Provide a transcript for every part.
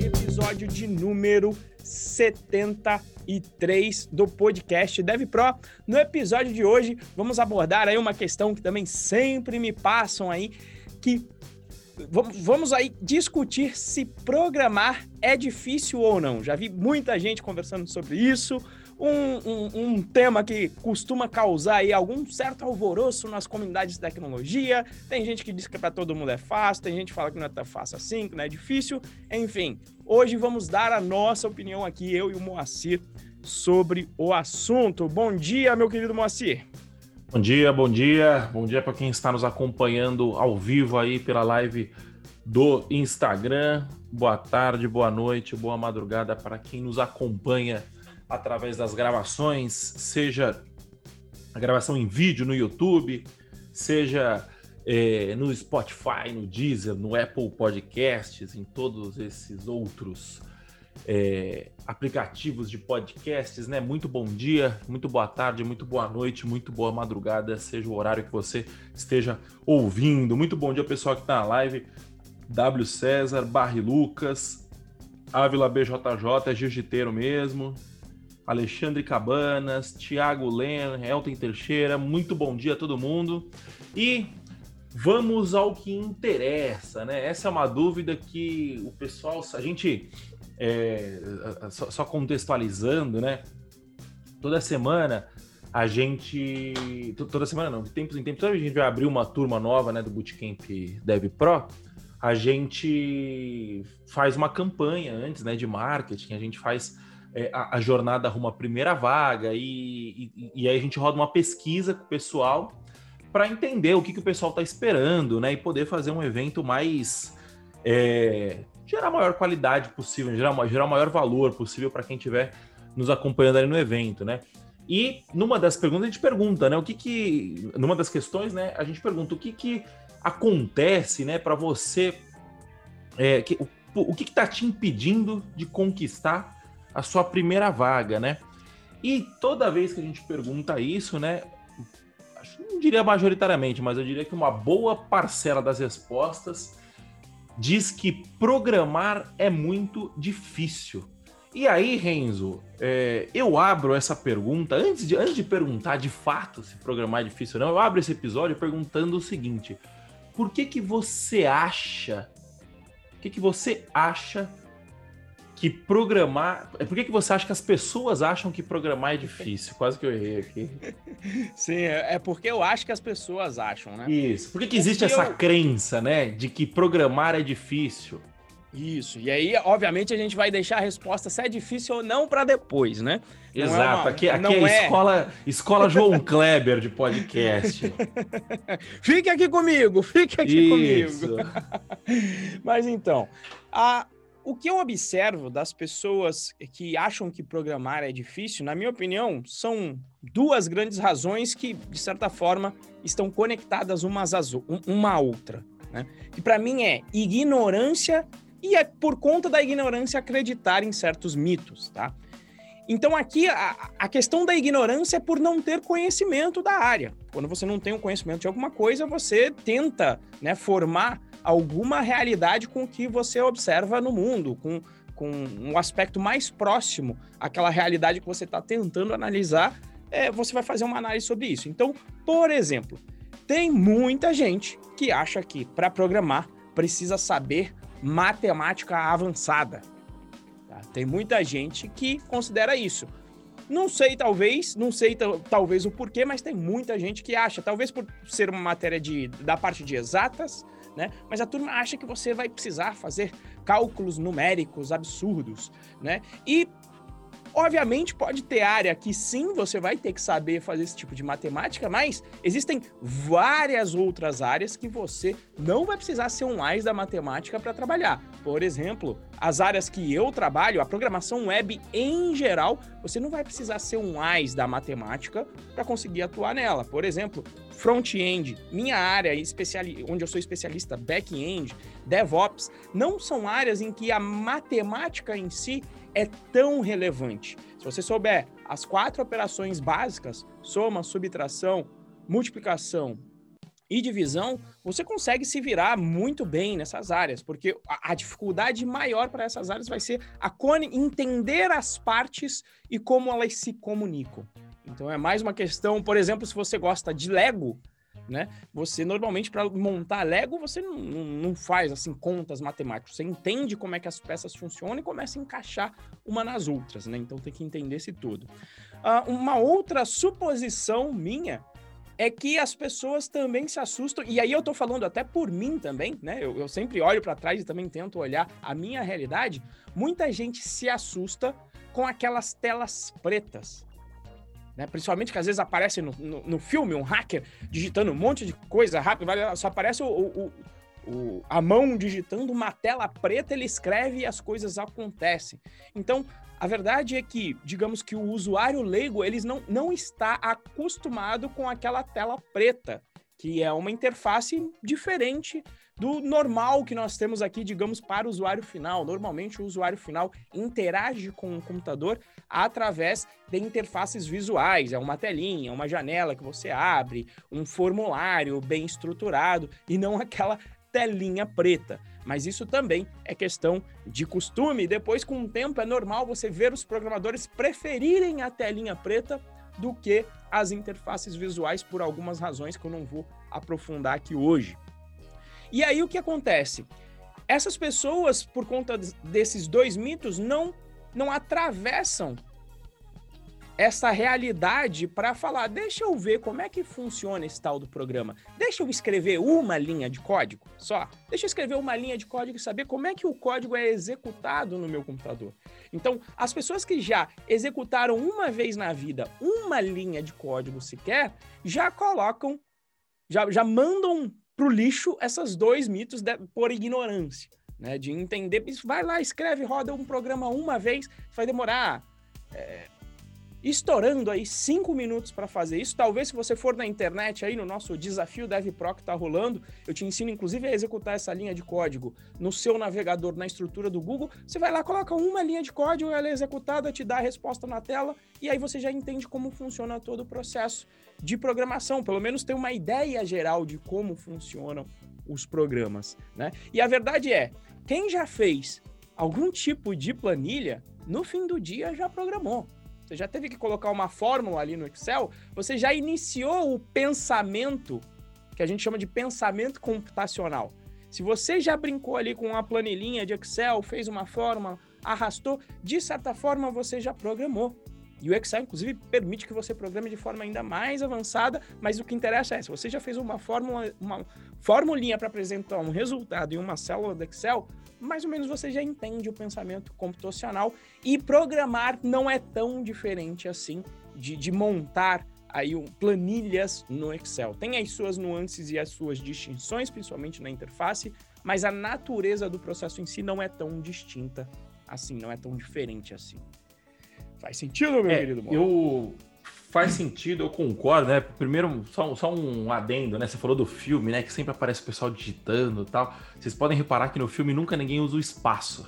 Episódio de número 73 do podcast Dev Pro. No episódio de hoje, vamos abordar aí uma questão que também sempre me passam aí, que vamos aí discutir se programar é difícil ou não. Já vi muita gente conversando sobre isso. Um, um, um, tema que costuma causar aí algum certo alvoroço nas comunidades de tecnologia. Tem gente que diz que para todo mundo é fácil, tem gente que fala que não é tão fácil assim, que não é difícil. Enfim, hoje vamos dar a nossa opinião aqui, eu e o Moacir, sobre o assunto. Bom dia, meu querido Moacir. Bom dia, bom dia. Bom dia para quem está nos acompanhando ao vivo aí pela live do Instagram. Boa tarde, boa noite, boa madrugada para quem nos acompanha através das gravações, seja a gravação em vídeo no YouTube, seja é, no Spotify, no Deezer, no Apple Podcasts, em todos esses outros é, aplicativos de podcasts, né? Muito bom dia, muito boa tarde, muito boa noite, muito boa madrugada, seja o horário que você esteja ouvindo. Muito bom dia, pessoal que está na live. W César, Barri Lucas, Ávila BJJ, é jiu-jiteiro mesmo. Alexandre Cabanas, Thiago Len, Elton Teixeira, muito bom dia a todo mundo. E vamos ao que interessa, né? Essa é uma dúvida que o pessoal, a gente é, só, só, contextualizando, né? Toda semana a gente. Toda semana não, de tempos em tempos, a gente vai abrir uma turma nova né, do Bootcamp Dev Pro. A gente faz uma campanha antes né, de marketing, a gente faz é, a, a, jornada rumo à primeira vaga e, e, e, aí a gente roda uma pesquisa com o pessoal para entender o que, que o pessoal está esperando né, e poder fazer um evento mais. É, gerar a maior qualidade possível, gerar, gerar maior valor possível para quem estiver nos acompanhando ali no evento, né? E numa das perguntas a gente pergunta, né? O que que. Numa das questões, né? A gente pergunta o que que acontece, né, para você. É, que, o, o que está te impedindo de conquistar a sua primeira vaga, né? E toda vez que a gente pergunta isso, né? Não diria majoritariamente, mas eu diria que uma boa parcela das respostas diz que programar é muito difícil. E aí, Renzo, é, eu abro essa pergunta, antes de, antes de perguntar de fato se programar é difícil ou não, eu abro esse episódio perguntando o seguinte: por que que você acha, o que que você acha que programar. Por que, que você acha que as pessoas acham que programar é difícil? Quase que eu errei aqui. Sim, é, é porque eu acho que as pessoas acham, né? Isso. Por que, que existe porque essa eu... crença, né? De que programar é difícil? Isso. E aí, obviamente, a gente vai deixar a resposta se é difícil ou não para depois, né? Não é Exato. É uma... aqui, aqui é a é... escola, escola João Kleber de podcast. fique aqui comigo, fique aqui Isso. comigo. Mas então, a, o que eu observo das pessoas que acham que programar é difícil, na minha opinião, são duas grandes razões que, de certa forma, estão conectadas umas às, uma à outra. Né? Que para mim é ignorância e é por conta da ignorância acreditar em certos mitos, tá? Então aqui a, a, questão da ignorância é por não ter conhecimento da área. Quando você não tem um conhecimento de alguma coisa, você tenta né, formar alguma realidade com o que você observa no mundo, com, com um aspecto mais próximo àquela realidade que você está tentando analisar, é, você vai fazer uma análise sobre isso. Então, por exemplo, tem muita gente que acha que para programar precisa saber matemática avançada. Tá? Tem muita gente que considera isso. Não sei, talvez, não sei talvez o porquê, mas tem muita gente que acha, talvez por ser uma matéria de, da parte de exatas, né? Mas a turma acha que você vai precisar fazer cálculos numéricos absurdos, né? E Obviamente, pode ter área que sim, você vai ter que saber fazer esse tipo de matemática, mas existem várias outras áreas que você não vai precisar ser um AIS da matemática para trabalhar. Por exemplo, as áreas que eu trabalho, a programação web em geral, você não vai precisar ser um AIS da matemática para conseguir atuar nela. Por exemplo, front-end, minha área especiali onde eu sou especialista, back-end, DevOps, não são áreas em que a matemática em si é tão relevante. Se você souber as quatro operações básicas, soma, subtração, multiplicação e de visão, você consegue se virar muito bem nessas áreas, porque a, a dificuldade maior para essas áreas vai ser a entender as partes e como elas se comunicam. Então é mais uma questão, por exemplo, se você gosta de Lego, né? Você normalmente para montar Lego você não, não, faz assim contas matemáticas, você entende como é que as peças funcionam e começa a encaixar uma nas outras, né? Então tem que entender esse tudo. Uh, uma outra suposição minha é que as pessoas também se assustam, e aí eu tô falando até por mim também, né? Eu, eu sempre olho para trás e também tento olhar a minha realidade. Muita gente se assusta com aquelas telas pretas. Né? Principalmente que às vezes aparece no, no, no, filme um hacker digitando um monte de coisa rápido, só aparece o, o, o, a mão digitando uma tela preta, ele escreve e as coisas acontecem. Então, a verdade é que, digamos que o usuário leigo, eles não, não está acostumado com aquela tela preta, que é uma interface diferente do normal que nós temos aqui, digamos, para o usuário final. Normalmente o usuário final interage com o computador através de interfaces visuais, é uma telinha, uma janela que você abre, um formulário bem estruturado e não aquela telinha preta. Mas isso também é questão de costume. Depois, com o tempo, é normal você ver os programadores preferirem a telinha preta do que as interfaces visuais por algumas razões que eu não vou aprofundar aqui hoje. E aí o que acontece? Essas pessoas, por conta desses dois mitos, não não atravessam essa realidade para falar, deixa eu ver como é que funciona esse tal do programa. Deixa eu escrever uma linha de código só. Deixa eu escrever uma linha de código e saber como é que o código é executado no meu computador. Então, as pessoas que já executaram uma vez na vida uma linha de código sequer, já colocam, já, já mandam pro lixo esses dois mitos de, por ignorância. Né, de entender, vai lá, escreve, roda um programa uma vez, vai demorar é, estourando aí cinco minutos para fazer isso. Talvez se você for na internet aí no nosso desafio DevPro que está rolando, eu te ensino inclusive a executar essa linha de código no seu navegador, na estrutura do Google. Você vai lá, coloca uma linha de código, ela é executada, te dá a resposta na tela e aí você já entende como funciona todo o processo de programação. Pelo menos tem uma ideia geral de como funcionam os programas, né? E a verdade é, quem já fez algum tipo de planilha, no fim do dia já programou você já teve que colocar uma fórmula ali no Excel, você já iniciou o pensamento, que a gente chama de pensamento computacional. Se você já brincou ali com uma planilhinha de Excel, fez uma fórmula, arrastou, de certa forma você já programou. E o Excel, inclusive, permite que você programe de forma ainda mais avançada, mas o que interessa é, se você já fez uma fórmula, uma formulinha para apresentar um resultado em uma célula do Excel, mais ou menos você já entende o pensamento computacional e programar não é tão diferente assim de, de montar aí um, planilhas no Excel. Tem as suas nuances e as suas distinções, principalmente na interface, mas a natureza do processo em si não é tão distinta assim, não é tão diferente assim. Faz sentido, meu é, querido? Eu faz sentido, eu concordo, né? Primeiro, só, só um adendo, né? Você falou do filme, né? Que sempre aparece o pessoal digitando e tal. Vocês podem reparar que no filme nunca ninguém usa o espaço.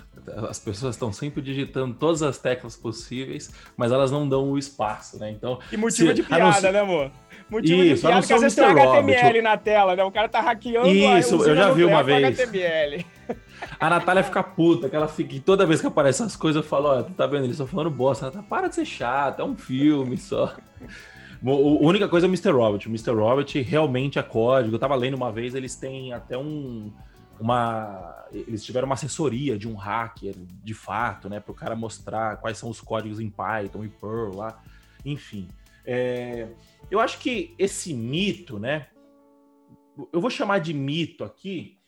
As pessoas estão sempre digitando todas as teclas possíveis, mas elas não dão o espaço, né? Então. E motivo se, de piada, né, amor? Isso, de piada, porque às vezes tem HTML na tela, né? O cara tá hackeando. Isso, eu já vi uma vez. HTML. A Natália fica puta, que ela fica. Toda vez que aparece essas coisas, eu falo: Ó, tu tá vendo? Eles estão falando bosta. Ela tá, para de ser chato, é um filme só. A única coisa é o Mr. Robert. O Mr. Robert realmente é código. Eu tava lendo uma vez, eles têm até um. Uma. Eles tiveram uma assessoria de um hacker, de fato, né? Para o cara mostrar quais são os códigos em Python e Perl lá. Enfim. É, eu acho que esse mito, né? Eu vou chamar de mito aqui,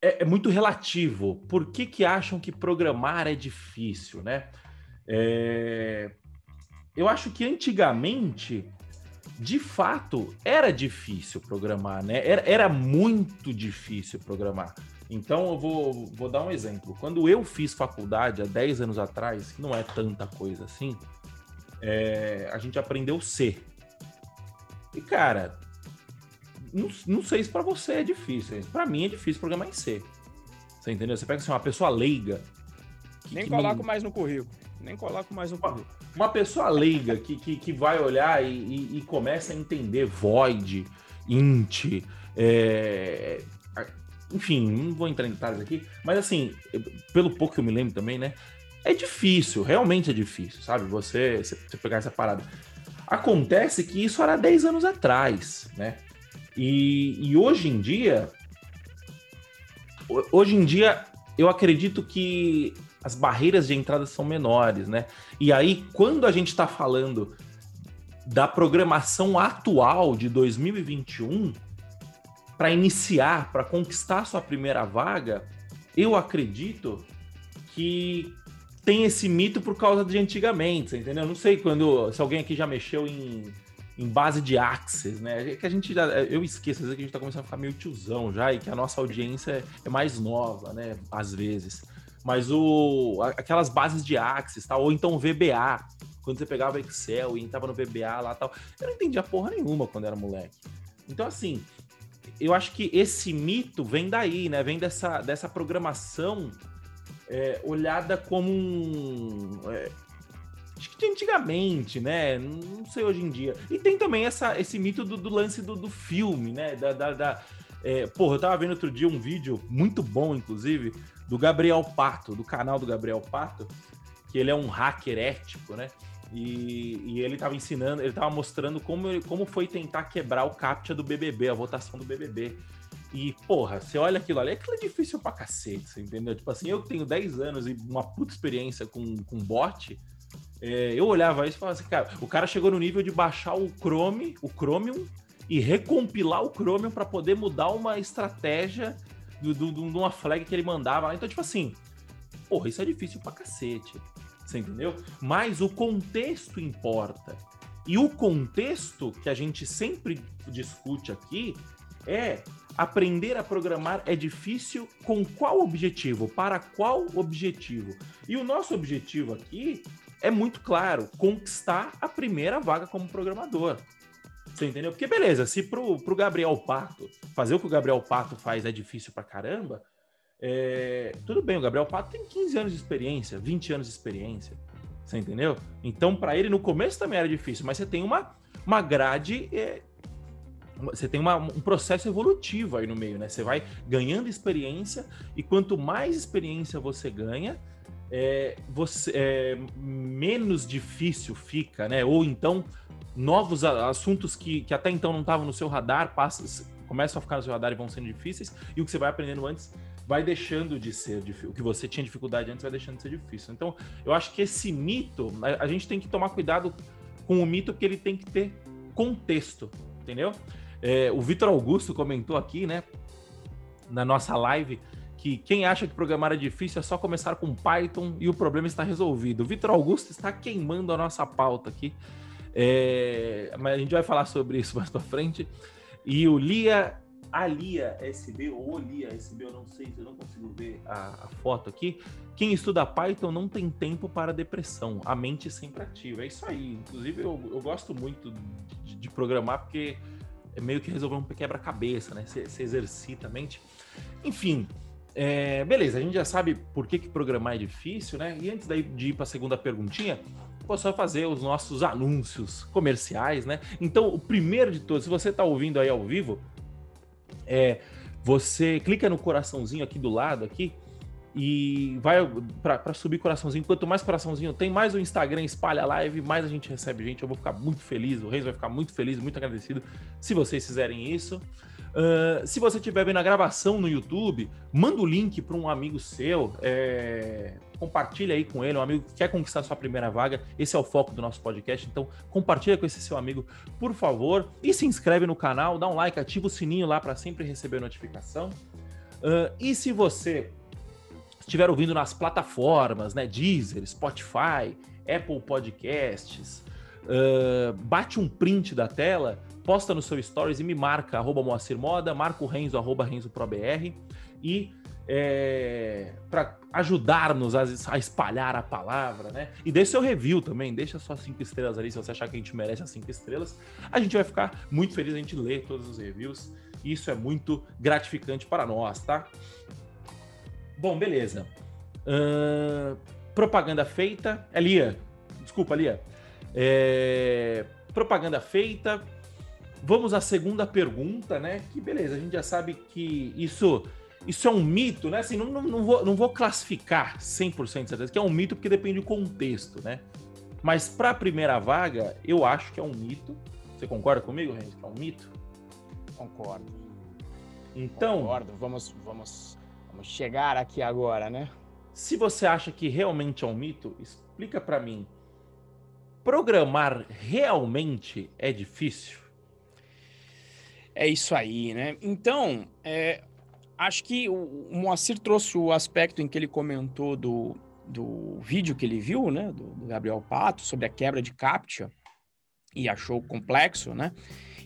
é, é, muito relativo. Por que, que acham que programar é difícil, né? É... Eu acho que antigamente, de fato, era difícil programar, né? Era, era muito difícil programar. Então, eu vou, vou dar um exemplo. Quando eu fiz faculdade há 10 anos atrás, que não é tanta coisa assim, é... a gente aprendeu C. E, cara, não, não sei se para você é difícil. Para mim é difícil programar em C. Você entendeu? Você pega assim, uma pessoa leiga. Que, Nem que coloco não... mais no currículo. Nem coloco mais no currículo. Uma pessoa leiga que, que, que vai olhar e, e, e começa a entender void int, é... enfim, não vou entrar em detalhes aqui, mas assim, pelo pouco que eu me lembro também, né? É difícil, realmente é difícil, sabe? Você, você pegar essa parada. Acontece que isso era 10 anos atrás, né? E, e hoje em dia, hoje em dia, eu acredito que as barreiras de entrada são menores, né? E aí, quando a gente está falando da programação atual de 2021, para iniciar, para conquistar sua primeira vaga, eu acredito que tem esse mito por causa de antigamente, entendeu? Não sei quando se alguém aqui já mexeu em, em base de Access, né? É que a gente já, eu esqueço às vezes que a gente tá começando a ficar meio tiozão já e que a nossa audiência é mais nova, né? Às vezes. Mas o aquelas bases de Access, tal, ou então VBA, quando você pegava Excel e entrava no VBA lá, tal, eu não entendia porra nenhuma quando era moleque. Então assim, eu acho que esse mito vem daí, né? Vem dessa, dessa programação é, olhada como um. É, acho que antigamente, né? Não sei hoje em dia. E tem também essa, esse mito do, do lance do, do, filme, né? Da, da, da é, porra, eu tava vendo outro dia um vídeo muito bom, inclusive, do Gabriel Pato, do canal do Gabriel Pato, que ele é um hacker ético, né? E, e ele tava ensinando, ele tava mostrando como, como foi tentar quebrar o CAPTCHA do BBB, a votação do BBB. E, porra, você olha aquilo ali, aquilo é difícil pra cacete, entendeu? Tipo assim, eu que tenho 10 anos e uma puta experiência com, com bot, é, eu olhava isso e falava assim, cara, o cara chegou no nível de baixar o Chrome, o Chromium, e recompilar o Chromium para poder mudar uma estratégia de uma flag que ele mandava lá. Então, tipo assim, porra, isso é difícil pra cacete. Você entendeu? Mas o contexto importa. E o contexto que a gente sempre discute aqui é aprender a programar é difícil com qual objetivo? Para qual objetivo? E o nosso objetivo aqui é muito claro: conquistar a primeira vaga como programador. Você entendeu? Porque beleza, se pro, pro Gabriel Pato fazer o que o Gabriel Pato faz é difícil pra caramba, é... tudo bem, o Gabriel Pato tem 15 anos de experiência, 20 anos de experiência. Você entendeu? Então, para ele, no começo também era difícil, mas você tem uma, uma grade é, você tem uma, um processo evolutivo aí no meio, né? Você vai ganhando experiência e quanto mais experiência você ganha, é, você, é, menos difícil fica, né? Ou então novos assuntos que, que até então não estavam no seu radar passam, começam a ficar no seu radar e vão sendo difíceis, e o que você vai aprendendo antes vai deixando de ser difícil. O que você tinha dificuldade antes vai deixando de ser difícil. Então, eu acho que esse mito, a, a gente tem que tomar cuidado com o mito que ele tem que ter contexto, entendeu? É, o Vitor Augusto comentou aqui, né, na nossa live, que quem acha que programar é difícil é só começar com Python e o problema está resolvido. O Vitor Augusto está queimando a nossa pauta aqui, é, mas a gente vai falar sobre isso mais para frente. E o Lia, a Lia SB, ou Lia SB, eu não sei, eu não consigo ver a, a foto aqui. Quem estuda Python não tem tempo para depressão, a mente sempre ativa. É isso aí. Inclusive, eu, eu gosto muito de, de programar porque é meio que resolver um quebra-cabeça, né? Você exercita a mente. Enfim, é, beleza, a gente já sabe por que, que programar é difícil, né? E antes daí de ir para a segunda perguntinha, vou só fazer os nossos anúncios comerciais, né? Então, o primeiro de todos, se você está ouvindo aí ao vivo, é, você clica no coraçãozinho aqui do lado aqui e vai para subir coraçãozinho. Quanto mais coraçãozinho tem, mais o Instagram espalha a live, mais a gente recebe gente. Eu vou ficar muito feliz, o Reis vai ficar muito feliz, muito agradecido se vocês fizerem isso. Uh, se você estiver vendo a gravação no YouTube, manda o link para um amigo seu, é... compartilha aí com ele, um amigo que quer conquistar sua primeira vaga. Esse é o foco do nosso podcast, então compartilha com esse seu amigo, por favor, e se inscreve no canal, dá um like, ativa o sininho lá para sempre receber notificação. Uh, e se você estiver ouvindo nas plataformas, né? Deezer, Spotify, Apple Podcasts, uh, bate um print da tela, posta no seu stories e me marca, arroba Moacir Moda, marca o Renzo, arroba RenzoProBR e é, para ajudar-nos a, a, espalhar a palavra, né? E deixe seu review também, deixa suas cinco estrelas ali se você achar que a gente merece as cinco estrelas. A gente vai ficar muito feliz, a gente lê todos os reviews. Isso é muito gratificante para nós, tá? Bom, beleza. Uh, propaganda feita. É Lia. Desculpa, Lia. É, propaganda feita. vamos à segunda pergunta, né? Que beleza, a gente já sabe que isso isso é um mito, né? Assim, não, não, não, vou, não vou classificar 100% de certeza que é um mito porque depende do contexto, né? Mas para a primeira vaga, eu acho que é um mito. Você concorda comigo, Renzo, que é um mito? Concordo. Então. Concordo. Vamos, vamos, vamos chegar aqui agora, né? Se você acha que realmente é um mito, explica para mim. Programar realmente é difícil? É isso aí, né? Então, é, acho que o Moacir trouxe o aspecto em que ele comentou do, do vídeo que ele viu, né, do, do Gabriel Pato, sobre a quebra de CAPTCHA, e achou complexo, né?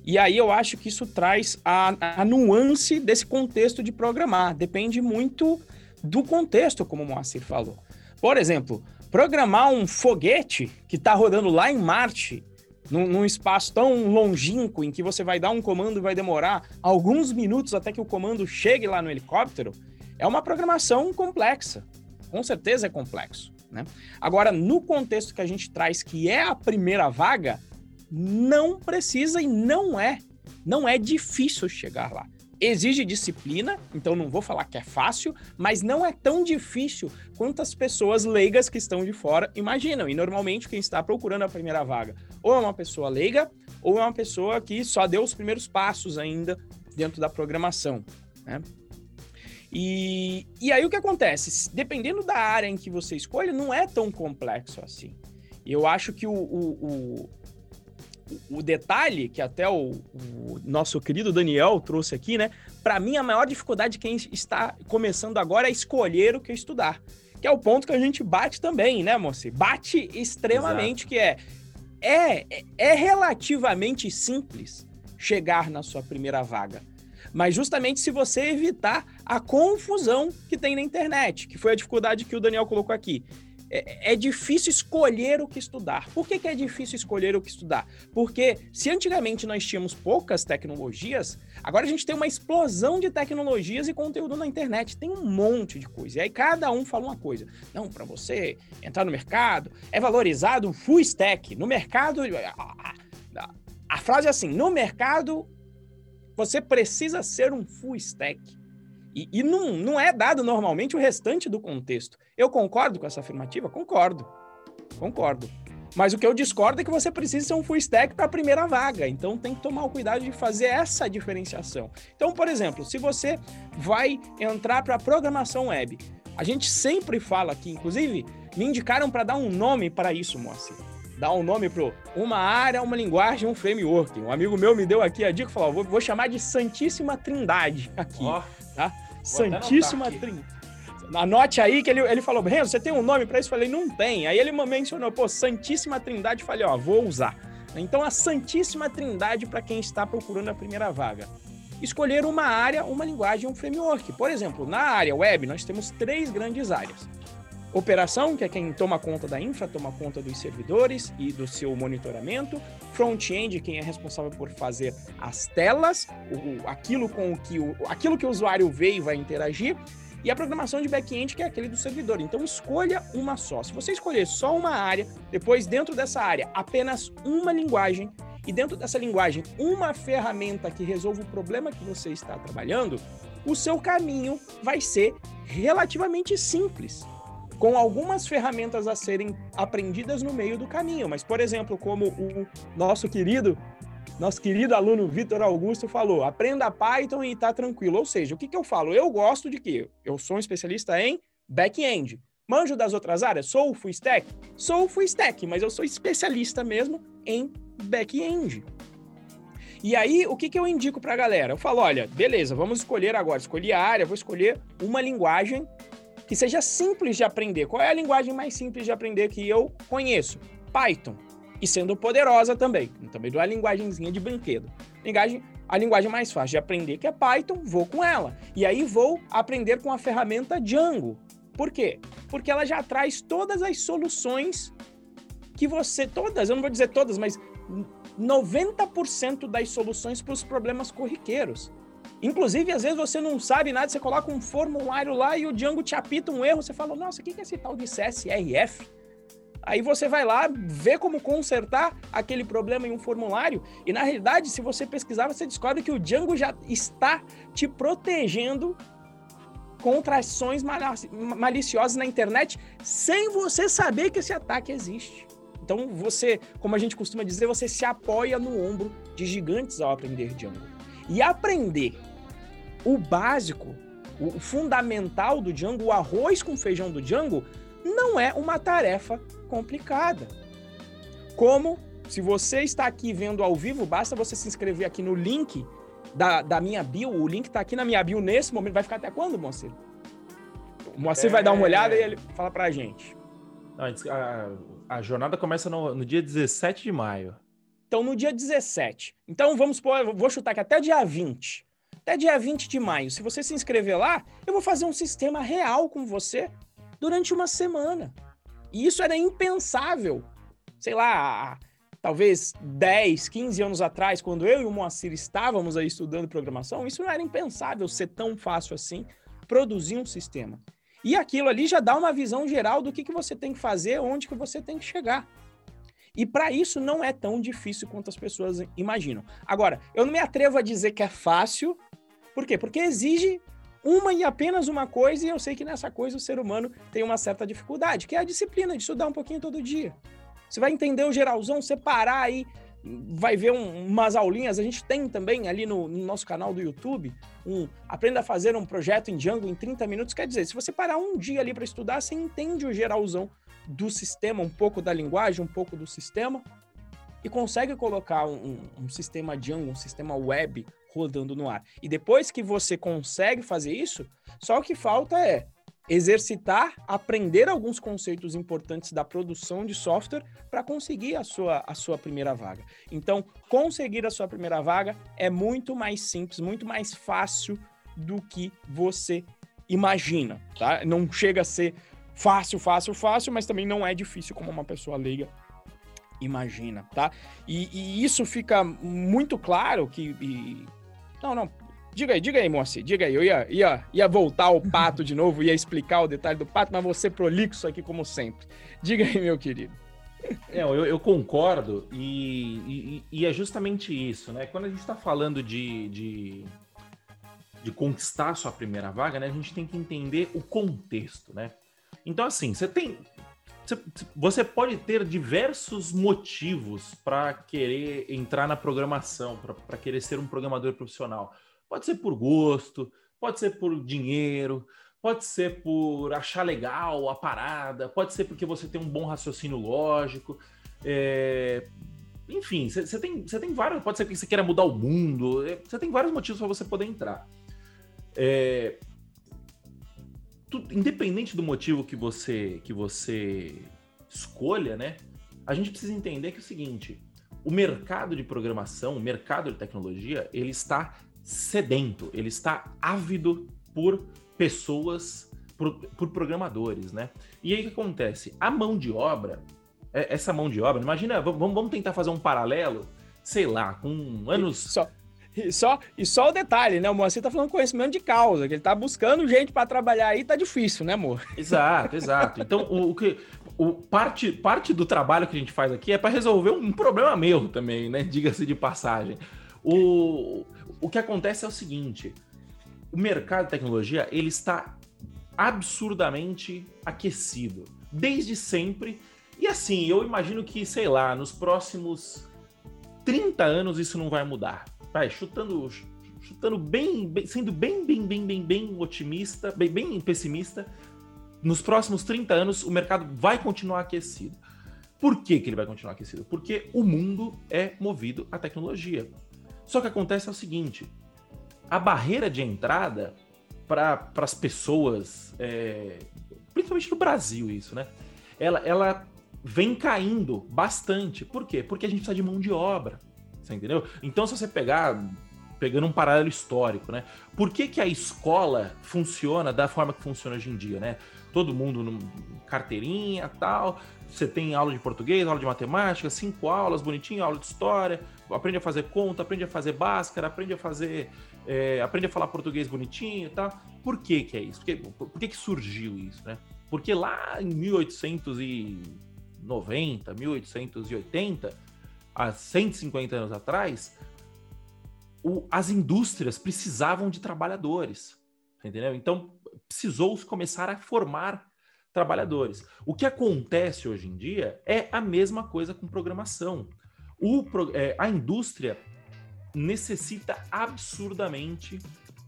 E aí eu acho que isso traz a, a nuance desse contexto de programar. Depende muito do contexto, como o Moacir falou. Por exemplo, programar um foguete que está rodando lá em Marte, num, num, espaço tão longínquo, em que você vai dar um comando e vai demorar alguns minutos até que o comando chegue lá no helicóptero, é uma programação complexa com certeza é complexo. Né? Agora, no contexto que a gente traz, que é a primeira vaga, não precisa e não é. Não é difícil chegar lá. Exige disciplina, então não vou falar que é fácil, mas não é tão difícil quanto as pessoas leigas que estão de fora imaginam. E normalmente quem está procurando a primeira vaga ou é uma pessoa leiga ou é uma pessoa que só deu os primeiros passos ainda dentro da programação. Né? E, e aí o que acontece? Dependendo da área em que você escolhe, não é tão complexo assim. Eu acho que o, o, o detalhe que até o, o, nosso querido Daniel trouxe aqui, né? Para mim, a maior dificuldade de quem está começando agora é escolher o que estudar. Que é o ponto que a gente bate também, né, moça? Bate extremamente, Exato. que é, é é relativamente simples chegar na sua primeira vaga mas justamente se você evitar a confusão que tem na internet, que foi a dificuldade que o Daniel colocou aqui. É, é difícil escolher o que estudar. Por que, que é difícil escolher o que estudar? Porque se antigamente nós tínhamos poucas tecnologias, agora a gente tem uma explosão de tecnologias e conteúdo na internet. Tem um monte de coisa. E aí cada um fala uma coisa. Não, para você entrar no mercado, é valorizado o full stack. No mercado. A, a, a frase é assim: no mercado você precisa ser um full stack. E, e não, não é dado normalmente o restante do contexto. Eu concordo com essa afirmativa? Concordo. Concordo. Mas o que eu discordo é que você precisa ser um full stack para a primeira vaga. Então tem que tomar o cuidado de fazer essa diferenciação. Então, por exemplo, se você vai entrar para programação web, a gente sempre fala aqui, inclusive, me indicaram para dar um nome para isso, Moacir dar um nome para uma área, uma linguagem, um framework. Um amigo meu me deu aqui a dica e falou: vou, vou chamar de Santíssima Trindade aqui. Oh, tá? Santíssima Trindade. Anote aí que ele, ele falou: Renzo, você tem um nome para isso? Eu falei: não tem. Aí ele mencionou: pô, Santíssima Trindade. Eu falei: ó, vou usar. Então, a Santíssima Trindade para quem está procurando a primeira vaga. Escolher uma área, uma linguagem, um framework. Por exemplo, na área web, nós temos três grandes áreas Operação, que é quem toma conta da infra, toma conta dos servidores e do seu monitoramento. Front-end, quem é responsável por fazer as telas, o, aquilo com o que o, aquilo que o usuário vê e vai interagir. E a programação de back-end, que é aquele do servidor. Então, escolha uma só. Se você escolher só uma área, depois, dentro dessa área, apenas uma linguagem, e dentro dessa linguagem, uma ferramenta que resolva o problema que você está trabalhando, o seu caminho vai ser relativamente simples com algumas ferramentas a serem aprendidas no meio do caminho. Mas, por exemplo, como o nosso querido nosso querido aluno Vitor Augusto falou, aprenda Python e tá tranquilo. Ou seja, o que, que eu falo? Eu gosto de quê? Eu sou um especialista em back-end. Manjo das outras áreas? Sou full stack? Sou full stack, mas eu sou especialista mesmo em back-end. E aí, o que, que eu indico para a galera? Eu falo, olha, beleza, vamos escolher agora. Escolhi a área, vou escolher uma linguagem que seja simples de aprender. Qual é a linguagem mais simples de aprender que eu conheço? Python. E sendo poderosa também. Também dou a linguagemzinha de brinquedo. Linguagem, a linguagem mais fácil de aprender que é Python, vou com ela. E aí vou aprender com a ferramenta Django. Por quê? Porque ela já traz todas as soluções que você. Todas, eu não vou dizer todas, mas 90% das soluções para os problemas corriqueiros. Inclusive, às vezes você não sabe nada, você coloca um formulário lá e o Django te apita um erro, você fala, nossa, o que é esse tal de CSRF? Aí você vai lá, vê como consertar aquele problema em um formulário. E na realidade, se você pesquisar, você descobre que o Django já está te protegendo contra ações maliciosas na internet sem você saber que esse ataque existe. Então você, como a gente costuma dizer, você se apoia no ombro de gigantes ao aprender Django. E aprender o básico, o fundamental do Django, o arroz com feijão do Django, não é uma tarefa complicada. Como se você está aqui vendo ao vivo, basta você se inscrever aqui no link da, da minha bio. O link está aqui na minha bio nesse momento. Vai ficar até quando, Moacir? O Moacir é... vai dar uma olhada e ele fala pra gente. A, a jornada começa no, no, dia 17 de maio. Então, no dia 17. Então, vamos pôr, vou chutar aqui até dia 20. Até dia 20 de maio. Se você se inscrever lá, eu vou fazer um sistema real com você durante uma semana. E isso era impensável. Sei lá, talvez 10, 15 anos atrás, quando eu e o Moacir estávamos aí estudando programação, isso não era impensável ser tão fácil assim, produzir um sistema. E aquilo ali já dá uma visão geral do que, que você tem que fazer, onde que você tem que chegar. E para isso não é tão difícil quanto as pessoas imaginam. Agora, eu não me atrevo a dizer que é fácil. Por quê? Porque exige uma e apenas uma coisa, e eu sei que nessa coisa o ser humano tem uma certa dificuldade, que é a disciplina de estudar um pouquinho todo dia. Você vai entender o geralzão, separar aí vai ver um, umas aulinhas. A gente tem também ali no, no, nosso canal do YouTube um aprenda a fazer um projeto em Django em 30 minutos. Quer dizer, se você parar um dia ali para estudar, você entende o geralzão do sistema, um pouco da linguagem, um pouco do sistema e consegue colocar um, um, sistema Django, um sistema web rodando no ar. E depois que você consegue fazer isso, só o que falta é exercitar, aprender alguns conceitos importantes da produção de software para conseguir a sua, a sua primeira vaga. Então, conseguir a sua primeira vaga é muito mais simples, muito mais fácil do que você imagina, tá? Não chega a ser fácil, fácil, fácil, mas também não é difícil como uma pessoa leiga imagina, tá? E, e isso fica muito claro que... E... Não, não, Diga aí, diga aí, Moacir, diga aí. Eu ia, ia, ia voltar ao pato de novo, ia explicar o detalhe do pato, mas você prolixo aqui como sempre. Diga aí, meu querido. É, eu, eu concordo, e, e, e, é justamente isso, né? Quando a gente está falando de, de, de conquistar sua primeira vaga, né? A gente tem que entender o contexto, né? Então, assim, você tem. Você pode ter diversos motivos para querer entrar na programação, para querer ser um programador profissional. Pode ser por gosto, pode ser por dinheiro, pode ser por achar legal a parada, pode ser porque você tem um bom raciocínio lógico. É... Enfim, você tem, tem vários. Pode ser porque você queira mudar o mundo. Você tem vários motivos para você poder entrar. É... Independente do motivo que você que você escolha, né? A gente precisa entender que é o seguinte: o mercado de programação, o mercado de tecnologia, ele está sedento, ele está ávido por pessoas, por, por programadores, né? E aí o que acontece? A mão de obra, é, essa mão de obra, imagina, vamos, vamos tentar fazer um paralelo, sei lá, com anos. Só, e só, e só o detalhe, né? O Moacir tá falando conhecimento de causa, que ele tá buscando gente para trabalhar aí, tá difícil, né, amor? Exato, exato. Então, o, o que. O, parte, parte do trabalho que a gente faz aqui é para resolver um problema meu também, né? Diga-se de passagem. O, o que acontece é o seguinte: o mercado de tecnologia ele está absurdamente aquecido desde sempre. E assim, eu imagino que, sei lá, nos próximos 30 anos isso não vai mudar. Vai, chutando, chutando bem, bem, sendo bem, bem, bem, bem, bem otimista, bem, bem pessimista, nos próximos 30 anos o mercado vai continuar aquecido. Por que, que ele vai continuar aquecido? Porque o mundo é movido à tecnologia. Só que acontece é o seguinte: a barreira de entrada para as pessoas, é, principalmente no Brasil, isso, né? Ela, ela vem caindo bastante. Por quê? Porque a gente precisa de mão de obra. Você entendeu? Então, se você pegar, pegando um paralelo histórico, né? Por que, que a escola funciona da forma que funciona hoje em dia, né? Todo mundo no carteirinha tal. Você tem aula de português, aula de matemática, cinco aulas, bonitinho, aula de história, aprende a fazer conta, aprende a fazer báscara, aprende a fazer. É, aprende a falar português bonitinho e tal. Por que, que é isso? Por, que, por que, que surgiu isso, né? Porque lá em 1800 e 1890, 1880, há 150 anos atrás, o, as indústrias precisavam de trabalhadores, entendeu? Então, precisou começar a formar trabalhadores. O que acontece hoje em dia é a mesma coisa com programação. O, é, a indústria necessita absurdamente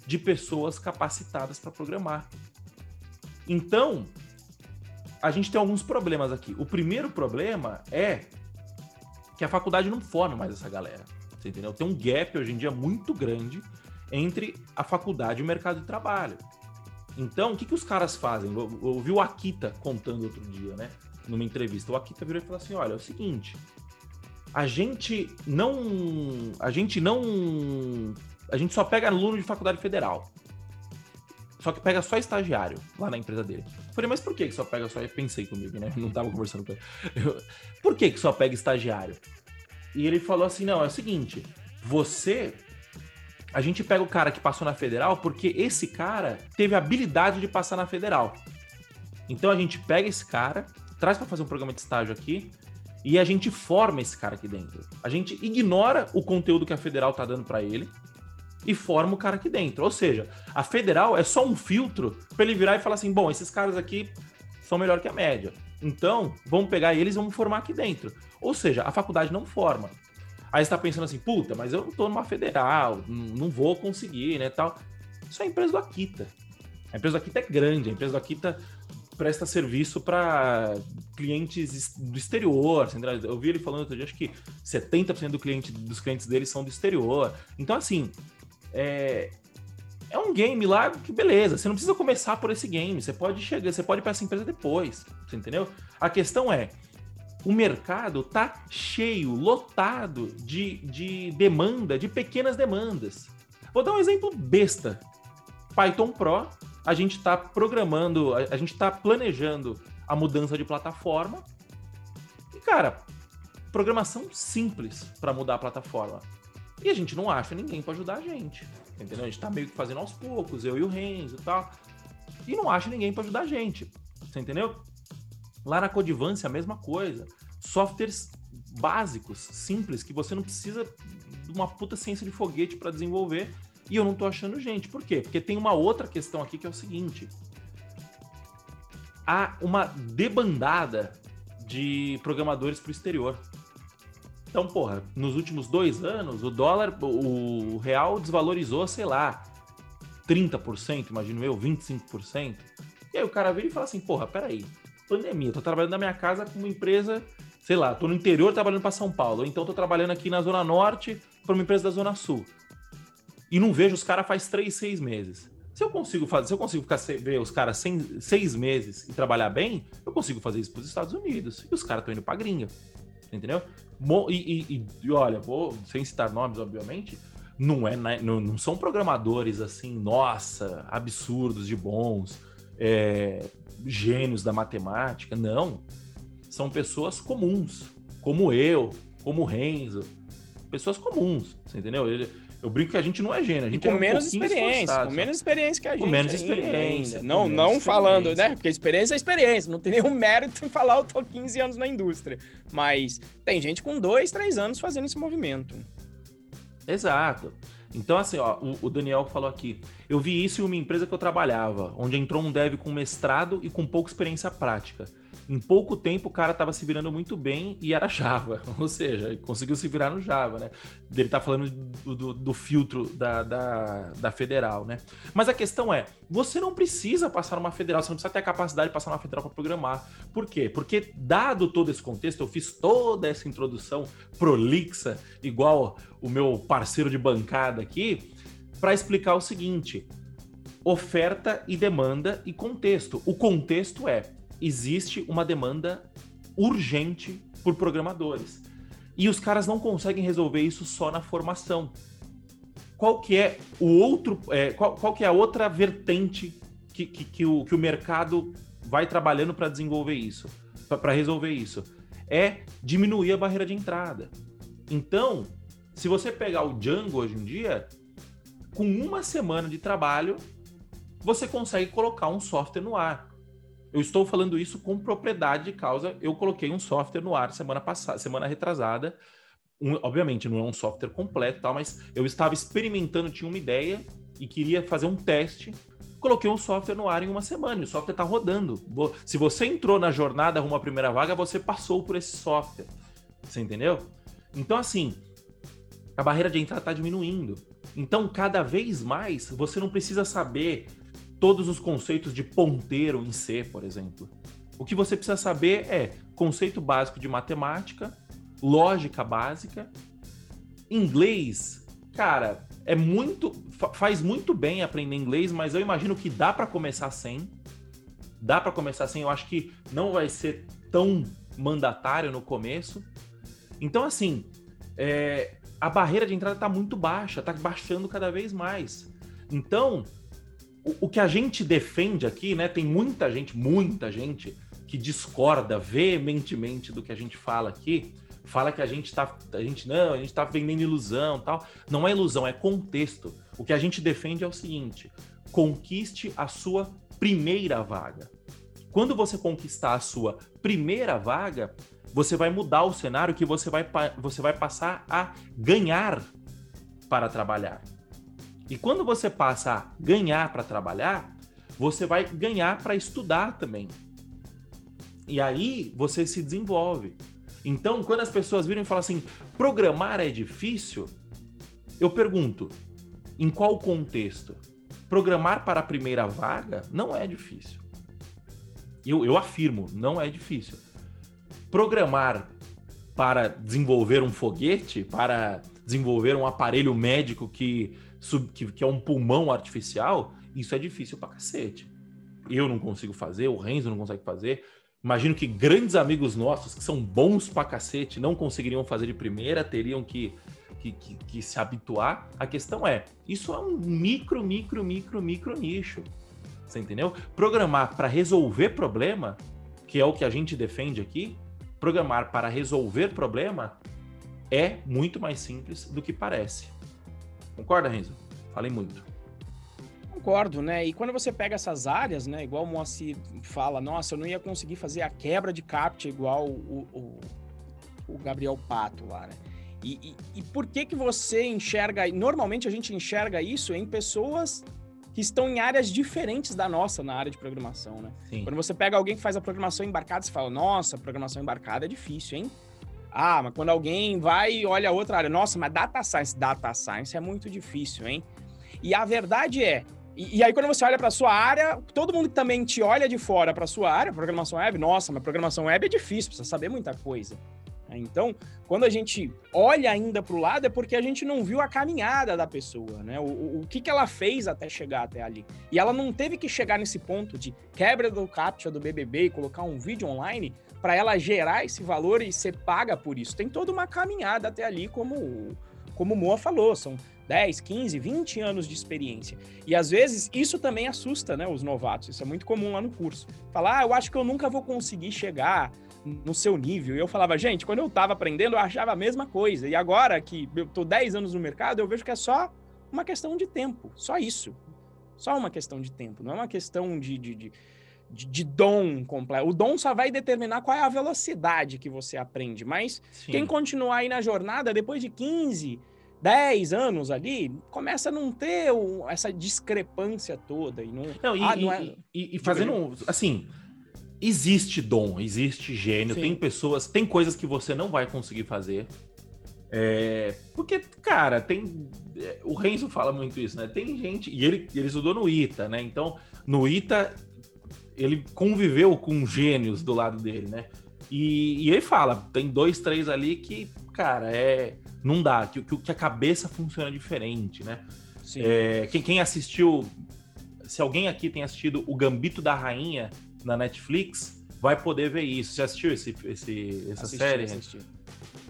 de pessoas capacitadas para programar. Então, a gente tem alguns problemas aqui. O primeiro problema é que a faculdade não forma mais essa galera. Você entendeu? Tem um gap hoje em dia muito grande entre a faculdade e o mercado de trabalho. Então, o que, que os caras fazem? Eu, eu vi o Akita contando outro dia, né? Numa entrevista. O Akita virou e falou assim: olha, é o seguinte. A gente não. A gente não. A gente só pega aluno de faculdade federal. Só que pega só estagiário lá na empresa dele. Eu falei, mas por que, que só pega só? Eu pensei comigo, né? Não tava conversando com ele. Eu... Por que, que só pega estagiário? E ele falou assim: não, é o seguinte, você a gente pega o cara que passou na federal porque esse cara teve a habilidade de passar na federal. Então a gente pega esse cara, traz para fazer um programa de estágio aqui e a gente forma esse cara aqui dentro. A gente ignora o conteúdo que a federal tá dando para ele e forma o cara aqui dentro. Ou seja, a federal é só um filtro para ele virar e falar assim: bom, esses caras aqui são melhor que a média. Então, vamos pegar eles e vamos formar aqui dentro. Ou seja, a faculdade não forma. Aí você tá pensando assim, puta, mas eu não tô numa federal, não vou conseguir, né, tal. Isso é a empresa do Akita. A empresa do Akita é grande, a empresa do Akita presta serviço para clientes do exterior. Eu vi ele falando outro dia, acho que 70% do cliente, dos clientes dele são do exterior. Então, assim, é, é um game lá que beleza, você não precisa começar por esse game, você pode chegar, você pode ir para essa empresa depois, você entendeu? A questão é, o mercado tá cheio, lotado de, de demanda, de pequenas demandas. Vou dar um exemplo besta. Python Pro, a gente está programando, a, a gente está planejando a mudança de plataforma. E, cara, programação simples para mudar a plataforma. E a gente não acha ninguém para ajudar a gente. Entendeu? A gente tá meio que fazendo aos poucos, eu e o Renzo e tal. E não acha ninguém para ajudar a gente. Você entendeu? Lá na Codivance a mesma coisa. Softwares básicos, simples, que você não precisa de uma puta ciência de foguete para desenvolver. E eu não tô achando gente. Por quê? Porque tem uma outra questão aqui que é o seguinte: há uma debandada de programadores para o exterior. Então, porra, nos últimos dois anos, o dólar, o real desvalorizou, sei lá, 30%, imagino eu, 25%. E aí o cara vem e fala assim, porra, peraí, pandemia, tô trabalhando na minha casa com uma empresa, sei lá, tô no interior trabalhando para São Paulo, ou então tô trabalhando aqui na Zona Norte para uma empresa da Zona Sul. E não vejo os caras faz três, seis meses. Se eu consigo fazer, se eu consigo ficar, ver os caras seis meses e trabalhar bem, eu consigo fazer isso para os Estados Unidos. E os caras estão indo pra gringa. Entendeu? E, e, e, olha, vou, sem citar nomes, obviamente, não, é, não, não são programadores assim, nossa, absurdos de bons. É, gênios da matemática, não. São pessoas comuns, como eu, como o Renzo. Pessoas comuns, você entendeu? Ele, eu brinco que a gente não é gênio, a gente com é um menos experiência, com menos experiência que a gente. Com menos experiência. Ainda. Não, não falando, né? Porque experiência é experiência, não tem nenhum mérito em falar eu tô 15 anos na indústria. Mas tem gente com dois, três anos fazendo esse movimento. Exato. Então, assim, ó, o, Daniel falou aqui. Eu vi isso em uma empresa que eu trabalhava, onde entrou um dev com mestrado e com pouca experiência prática. Em pouco tempo o cara estava se virando muito bem e era Java, ou seja, conseguiu se virar no Java, né? Ele tá falando do, do, do filtro da, da, da, federal, né? Mas a questão é, você não precisa passar numa federal, você não precisa ter a capacidade de passar numa federal para programar. Por quê? Porque dado todo esse contexto, eu fiz toda essa introdução prolixa, igual o meu parceiro de bancada aqui, para explicar o seguinte: oferta e demanda e contexto. O contexto é existe uma demanda urgente por programadores. E os caras não conseguem resolver isso só na formação. Qual que é o outro, é, qual, qual que é a outra vertente que, que, que, o, que o mercado vai trabalhando para desenvolver isso, para resolver isso? É diminuir a barreira de entrada. Então, se você pegar o Django hoje em dia, com uma semana de trabalho, você consegue colocar um software no ar. Eu estou falando isso com propriedade de causa. Eu coloquei um software no ar semana passada, semana retrasada. Um, obviamente não é um software completo, tal, mas eu estava experimentando, tinha uma ideia e queria fazer um teste. Coloquei um software no ar em uma semana e o software está rodando. Se você entrou na jornada rumo à primeira vaga, você passou por esse software. Você entendeu? Então, assim, a barreira de entrada está diminuindo. Então, cada vez mais, você não precisa saber todos os conceitos de ponteiro em C, por exemplo. O que você precisa saber é conceito básico de matemática, lógica básica, inglês. Cara, é muito faz muito bem aprender inglês, mas eu imagino que dá para começar sem. Dá para começar sem, eu acho que não vai ser tão mandatário no começo. Então assim, é, a barreira de entrada está muito baixa, está baixando cada vez mais. Então, o, o, que a gente defende aqui, né? Tem muita gente, muita gente que discorda veementemente do que a gente fala aqui. Fala que a gente tá. A gente não, a gente tá vendendo ilusão tal. Não é ilusão, é contexto. O que a gente defende é o seguinte: conquiste a sua primeira vaga. Quando você conquistar a sua primeira vaga, você vai mudar o cenário que você vai, você vai passar a ganhar para trabalhar. E quando você passa a ganhar para trabalhar, você vai ganhar para estudar também. E aí você se desenvolve. Então, quando as pessoas viram e falam assim, programar é difícil, eu pergunto, em qual contexto? Programar para a primeira vaga não é difícil. Eu, eu afirmo, não é difícil programar para desenvolver um foguete, para desenvolver um aparelho médico que, que, que é um pulmão artificial, isso é difícil pra cacete. Eu não consigo fazer, o Renzo não consegue fazer. Imagino que grandes amigos nossos, que são bons pra cacete, não conseguiriam fazer de primeira, teriam que, que, que, que se habituar. A questão é, isso é um micro, micro, micro, micro nicho. Você entendeu? Programar para resolver problema, que é o que a gente defende aqui, programar para resolver problema é muito mais simples do que parece. Concorda, Renzo? Falei muito. Concordo, né? E quando você pega essas áreas, né? Igual o Moacir fala, nossa, eu não ia conseguir fazer a quebra de captcha igual o, o, o Gabriel Pato lá, né? E, e, e, por que que você enxerga... Normalmente a gente enxerga isso em pessoas que estão em áreas diferentes da nossa na área de programação, né? Sim. Quando você pega alguém que faz a programação embarcada, você fala, nossa, programação embarcada é difícil, hein? Ah, mas quando alguém vai e olha outra área, nossa, mas data science, data science é muito difícil, hein? E a verdade é, e, e aí quando você olha para sua área, todo mundo que também te olha de fora para sua área, programação web, nossa, mas programação web é difícil, precisa saber muita coisa. Né? Então, quando a gente olha ainda para o lado, é porque a gente não viu a caminhada da pessoa, né? O, o, o, que, que ela fez até chegar até ali. E ela não teve que chegar nesse ponto de quebra do captcha do BBB e colocar um vídeo online para ela gerar esse valor e ser paga por isso. Tem toda uma caminhada até ali, como, como o Moa falou, são 10, 15, 20 anos de experiência. E às vezes isso também assusta né, os novatos, isso é muito comum lá no curso. Falar, ah, eu acho que eu nunca vou conseguir chegar no seu nível. E eu falava, gente, quando eu estava aprendendo, eu achava a mesma coisa. E agora que eu tô 10 anos no mercado, eu vejo que é só uma questão de tempo. Só isso. Só uma questão de tempo. Não é uma questão de, de, de, de, de dom completo. O dom só vai determinar qual é a velocidade que você aprende. Mas Sim. quem continuar aí na jornada, depois de 15, 10 anos ali, começa a não ter um, essa discrepância toda. E não, não, e, ah, não é... e, e fazendo, assim, existe dom, existe gênio, Sim. tem pessoas, tem coisas que você não vai conseguir fazer. É, porque, cara, tem. É, o Renzo fala muito isso, né? Tem gente. E ele, ele estudou no ITA, né? Então, no ITA, ele conviveu com gênios do lado dele, né? E, e ele fala: tem dois, três ali que, cara, é. Não dá, que, que, que a cabeça funciona diferente, né? É, quem, quem assistiu. Se alguém aqui tem assistido O Gambito da Rainha, na Netflix, vai poder ver isso. Você assistiu esse, esse, essa assisti, série? Assisti.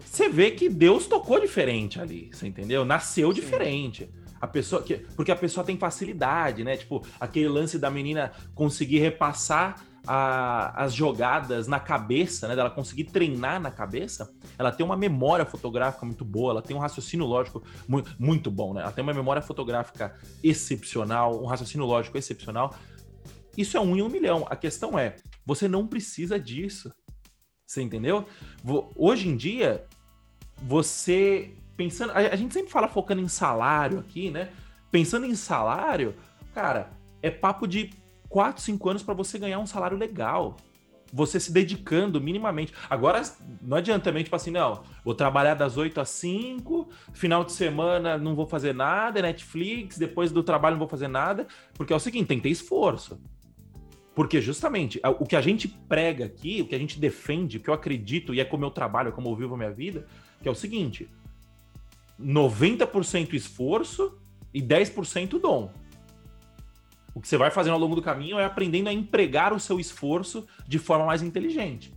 Você vê que Deus tocou diferente ali, você entendeu? Nasceu Sim. diferente. A pessoa que, porque a pessoa tem facilidade, né? Tipo, aquele lance da menina conseguir repassar a, as jogadas na cabeça, né? Dela conseguir treinar na cabeça. Ela tem uma memória fotográfica muito boa, ela tem um raciocínio lógico muito, muito bom, né? Ela tem uma memória fotográfica excepcional, um raciocínio lógico excepcional. Isso é um em um milhão. A questão é, Você não precisa disso. Você entendeu? Hoje em dia, você pensando. A, gente sempre fala focando em salário aqui, né? Pensando em salário, cara, é papo de 4, 5 anos para você ganhar um salário legal. Você se dedicando minimamente. Agora, não adianta também, tipo assim, não, vou trabalhar das 8 às 5, final de semana não vou fazer nada, Netflix, depois do trabalho não vou fazer nada, porque é o seguinte, tem que ter esforço. Porque justamente o que a gente prega aqui, o que a gente defende, o que eu acredito e é como eu trabalho, é como eu vivo a minha vida, que é o seguinte: 90% esforço e 10% dom. O que você vai fazendo ao longo do caminho é aprendendo a empregar o seu esforço de forma mais inteligente.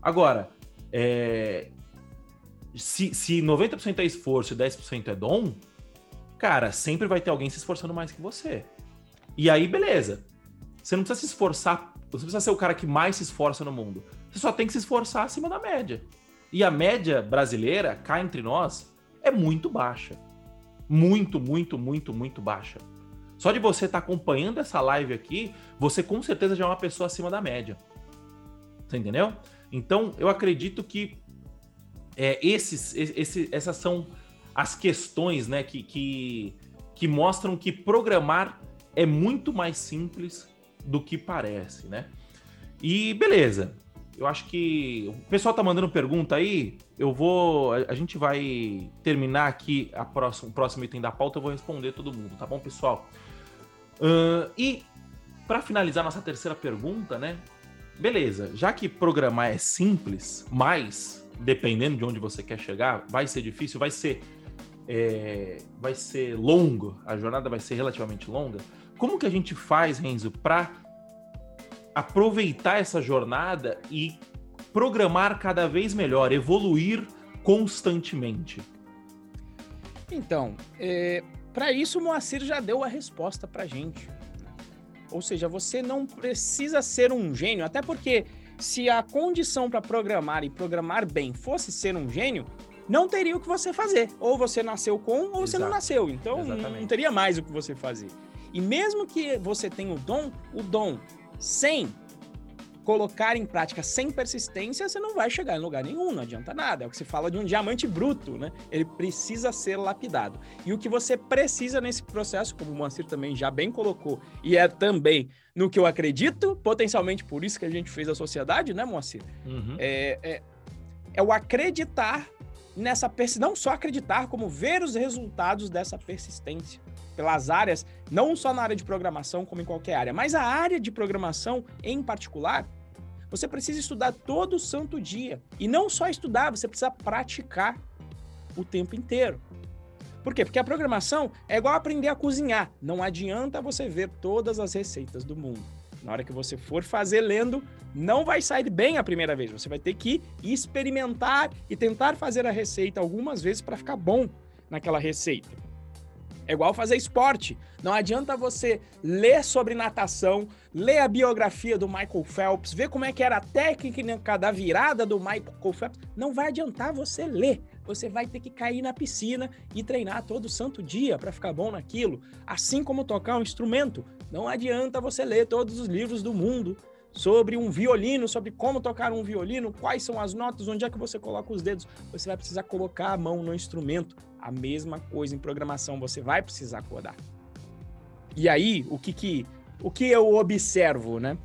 Agora, é... se, se 90% é esforço e 10% é dom, cara, sempre vai ter alguém se esforçando mais que você. E aí, beleza. Você não precisa se esforçar, você precisa ser o cara que mais se esforça no mundo. Você só tem que se esforçar acima da média. E a média brasileira, cá entre nós, é muito baixa. Muito, muito, muito, muito baixa. Só de você estar tá acompanhando essa live aqui, você com certeza já é uma pessoa acima da média. Você entendeu? Então, eu acredito que é, esses, esse, essas são as questões né, que, que, que mostram que programar é muito mais simples do que parece, né? E beleza. Eu acho que o pessoal tá mandando pergunta aí. Eu vou. A, gente vai terminar aqui a próxima, o próximo item da pauta. Eu vou responder todo mundo, tá bom, pessoal? Uh, e para finalizar nossa terceira pergunta, né? Beleza, já que programar é simples, mas dependendo de onde você quer chegar, vai ser difícil, vai ser é, vai ser longo, a jornada vai ser relativamente longa. Como que a gente faz, Renzo, para aproveitar essa jornada e programar cada vez melhor, evoluir constantemente? Então, é, para isso o Moacir já deu a resposta para gente. Ou seja, você não precisa ser um gênio, até porque se a condição para programar e programar bem fosse ser um gênio, não teria o que você fazer. Ou você nasceu com, ou Exato. você não nasceu. Então Exatamente. não teria mais o que você fazer. E mesmo que você tenha o dom, o dom sem colocar em prática sem persistência, você não vai chegar em lugar nenhum, não adianta nada. É o que se fala de um diamante bruto, né? Ele precisa ser lapidado. E o que você precisa nesse processo, como o Mancir também já bem colocou, e é também no que eu acredito, potencialmente por isso que a gente fez a sociedade, né, Moacir? Uhum. É, é, é o acreditar nessa persistência, não só acreditar, como ver os resultados dessa persistência pelas áreas, não só na área de programação, como em qualquer área, mas a área de programação em particular, você precisa estudar todo santo dia. E não só estudar, você precisa praticar o tempo inteiro. Por quê? Porque a programação é igual aprender a cozinhar. Não adianta você ver todas as receitas do mundo. Na hora que você for fazer lendo, não vai sair bem a primeira vez. Você vai ter que experimentar e tentar fazer a receita algumas vezes para ficar bom naquela receita. É igual fazer esporte. Não adianta você ler sobre natação, ler a biografia do Michael Phelps, ver como é que era a técnica da virada do Michael Phelps. Não vai adiantar você ler. Você vai ter que cair na piscina e treinar todo santo dia para ficar bom naquilo. Assim como tocar um instrumento. Não adianta você ler todos os livros do mundo sobre um violino, sobre como tocar um violino, quais são as notas, onde é que você coloca os dedos. Você vai precisar colocar a mão no instrumento. A mesma coisa em programação, você vai precisar codar. E aí, o que que, o que eu observo, né?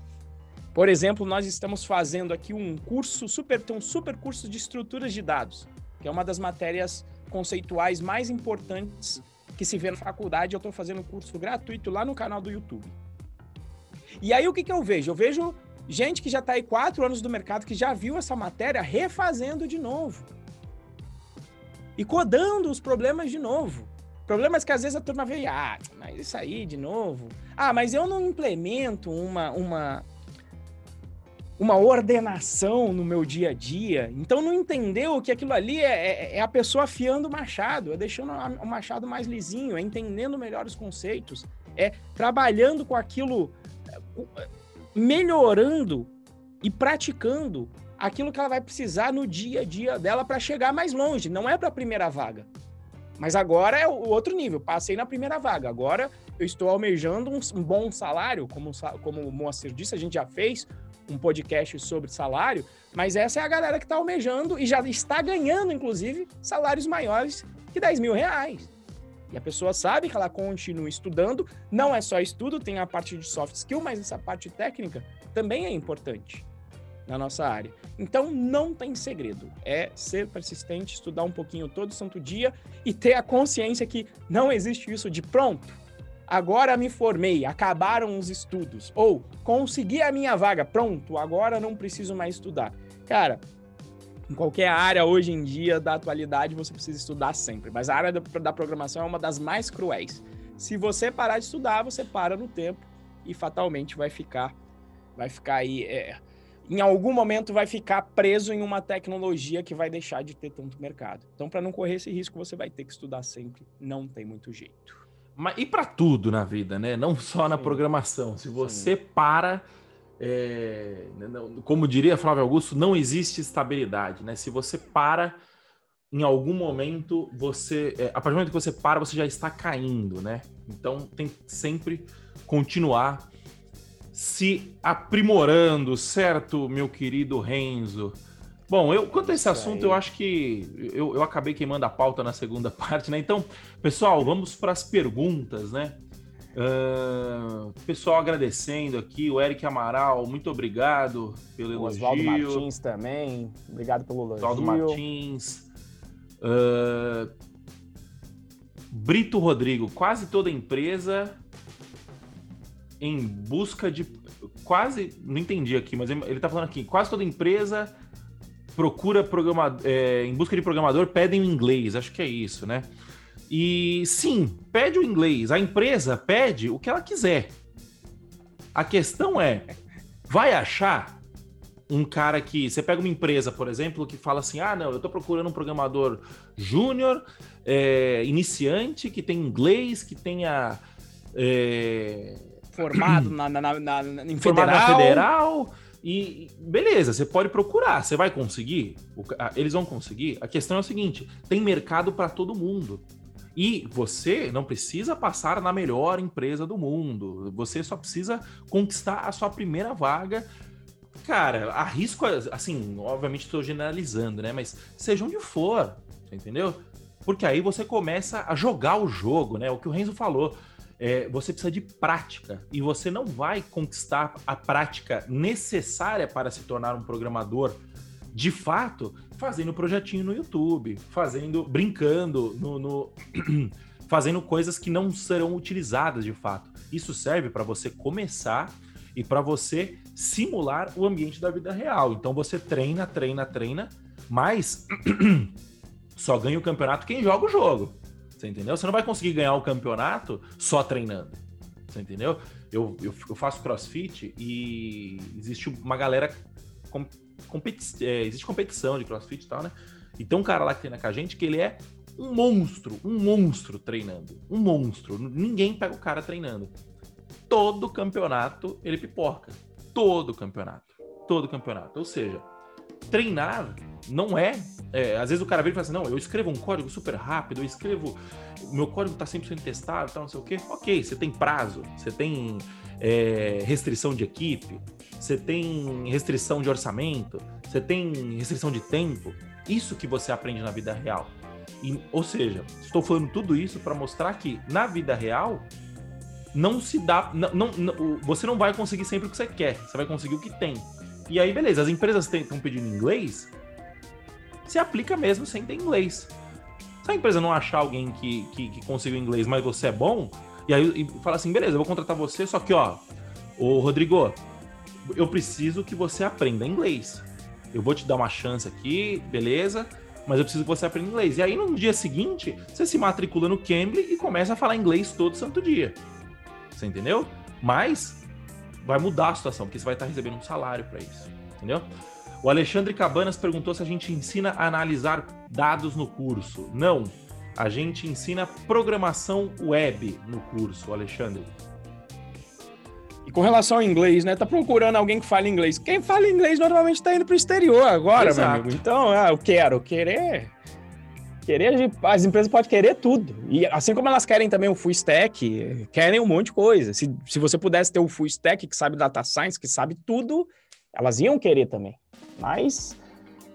Por exemplo, nós estamos fazendo aqui um curso super, um super curso de estruturas de dados, que é uma das matérias conceituais mais importantes que se vê na faculdade. Eu estou fazendo um curso gratuito lá no canal do YouTube. E aí o que, que eu vejo? Eu vejo gente que já está aí quatro anos do mercado, que já viu essa matéria, refazendo de novo. E codando os problemas de novo. Problemas que às vezes a turma vê, ah, mas isso aí de novo. Ah, mas eu não implemento uma, uma, uma ordenação no meu dia a dia. Então não entendeu que aquilo ali é, é, é a pessoa afiando o machado, é deixando o machado mais lisinho, é entendendo melhor os conceitos, é trabalhando com aquilo melhorando e praticando aquilo que ela vai precisar no dia a dia dela para chegar mais longe. Não é para a primeira vaga. Mas agora é o outro nível. Passei na primeira vaga. Agora eu estou almejando um, bom salário, como, como o Moacir disse, a gente já fez um podcast sobre salário, mas essa é a galera que está almejando e já está ganhando, inclusive, salários maiores que 10 mil reais. E a pessoa sabe que ela continua estudando, não é só estudo, tem a parte de soft skill, mas essa parte técnica também é importante na nossa área. Então não tem segredo, é ser persistente, estudar um pouquinho todo santo dia e ter a consciência que não existe isso de pronto. Agora me formei, acabaram os estudos ou consegui a minha vaga, pronto, agora não preciso mais estudar. Cara, em qualquer área hoje em dia da atualidade você precisa estudar sempre, mas a área da programação é uma das mais cruéis. Se você parar de estudar, você para no tempo e fatalmente vai ficar vai ficar aí é, em algum momento vai ficar preso em uma tecnologia que vai deixar de ter tanto mercado. Então, para não correr esse risco, você vai ter que estudar sempre. Não tem muito jeito. Mas e para tudo na vida, né? Não só na Sim. programação. Se você Sim. para, é... como diria Flávio Augusto, não existe estabilidade, né? Se você para, em algum momento você, é, a partir do momento que você para, você já está caindo, né? Então tem que sempre continuar se aprimorando, certo, meu querido Renzo? Bom, eu quanto a esse assunto, eu acho que eu, eu acabei queimando a pauta na segunda parte, né? Então, pessoal, vamos para as perguntas, né? Uh, pessoal agradecendo aqui, o Eric Amaral, muito obrigado pelo elogio. Oswaldo Martins também, obrigado pelo elogio. Oswaldo Martins. Uh, Brito Rodrigo, quase toda empresa em busca de quase não entendi aqui, mas ele está falando aqui, quase toda empresa procura programador, é, em busca de programador pedem o inglês, acho que é isso, né? E sim, pede o inglês. A empresa pede o que ela quiser. A questão é, vai achar um cara que você pega uma empresa, por exemplo, que fala assim: ah, não, eu estou procurando um programador júnior, é, iniciante, que tem inglês, que tenha é, formado na, na, na, na, em formado federal. na federal. E beleza, você pode procurar, você vai conseguir? Eles vão conseguir? A questão é o seguinte: tem mercado para todo mundo. E você não precisa passar na melhor empresa do mundo. Você só precisa conquistar a sua primeira vaga. Cara, arrisco, assim, obviamente estou generalizando, né? Mas seja onde for, entendeu? Porque aí você começa a jogar o jogo, né? O que o Renzo falou é, você precisa de prática e você não vai conquistar a prática necessária para se tornar um programador de fato fazendo projetinho no YouTube, fazendo, brincando, no, no fazendo coisas que não serão utilizadas de fato. Isso serve para você começar e para você simular o ambiente da vida real. Então você treina, treina, treina, mas só ganha o campeonato quem joga o jogo. Você entendeu? Você não vai conseguir ganhar o campeonato só treinando. Você entendeu? Eu, eu, eu faço crossfit e existe uma galera. Com, competi é, existe competição de crossfit e tal, né? E tem um cara lá que treina com a gente que ele é um monstro, um monstro treinando. Um monstro. Ninguém pega o cara treinando. Todo campeonato ele pipoca. Todo campeonato. Todo campeonato. Ou seja, treinar não é, é, Às vezes o cara vem e fala assim: não, eu escrevo um código super rápido, eu escrevo. Meu código está 100% testado, tal, não sei o quê. Ok, você tem prazo, você tem é, restrição de equipe, você tem restrição de orçamento, você tem restrição de tempo. Isso que você aprende na vida real. E, ou seja, estou falando tudo isso para mostrar que na vida real não se dá. Não, não, não, você não vai conseguir sempre o que você quer, você vai conseguir o que tem. E aí, beleza, as empresas estão pedindo inglês, se aplica mesmo sem ter inglês. Se a empresa não achar alguém que, que, que conseguiu inglês, mas você é bom, e aí e fala assim, beleza, eu vou contratar você, só que, ó, ô Rodrigo, eu preciso que você aprenda inglês. Eu vou te dar uma chance aqui, beleza, mas eu preciso que você aprenda inglês. E aí, no dia seguinte, você se matricula no Cambly e começa a falar inglês todo santo dia. Você entendeu? Mas vai mudar a situação, porque você vai estar recebendo um salário para isso. Entendeu? O Alexandre Cabanas perguntou se a gente ensina a analisar dados no curso. Não. A gente ensina programação web no curso, Alexandre. E com relação ao inglês, né? Tá procurando alguém que fale inglês. Quem fala inglês normalmente tá indo pro exterior agora, Exato. meu amigo. Então, ah, eu quero, querer. Querer, as empresas podem querer tudo. E assim como elas querem também o full stack, querem um monte de coisa. Se, se você pudesse ter o full stack que sabe data science, que sabe tudo, elas iam querer também. Mas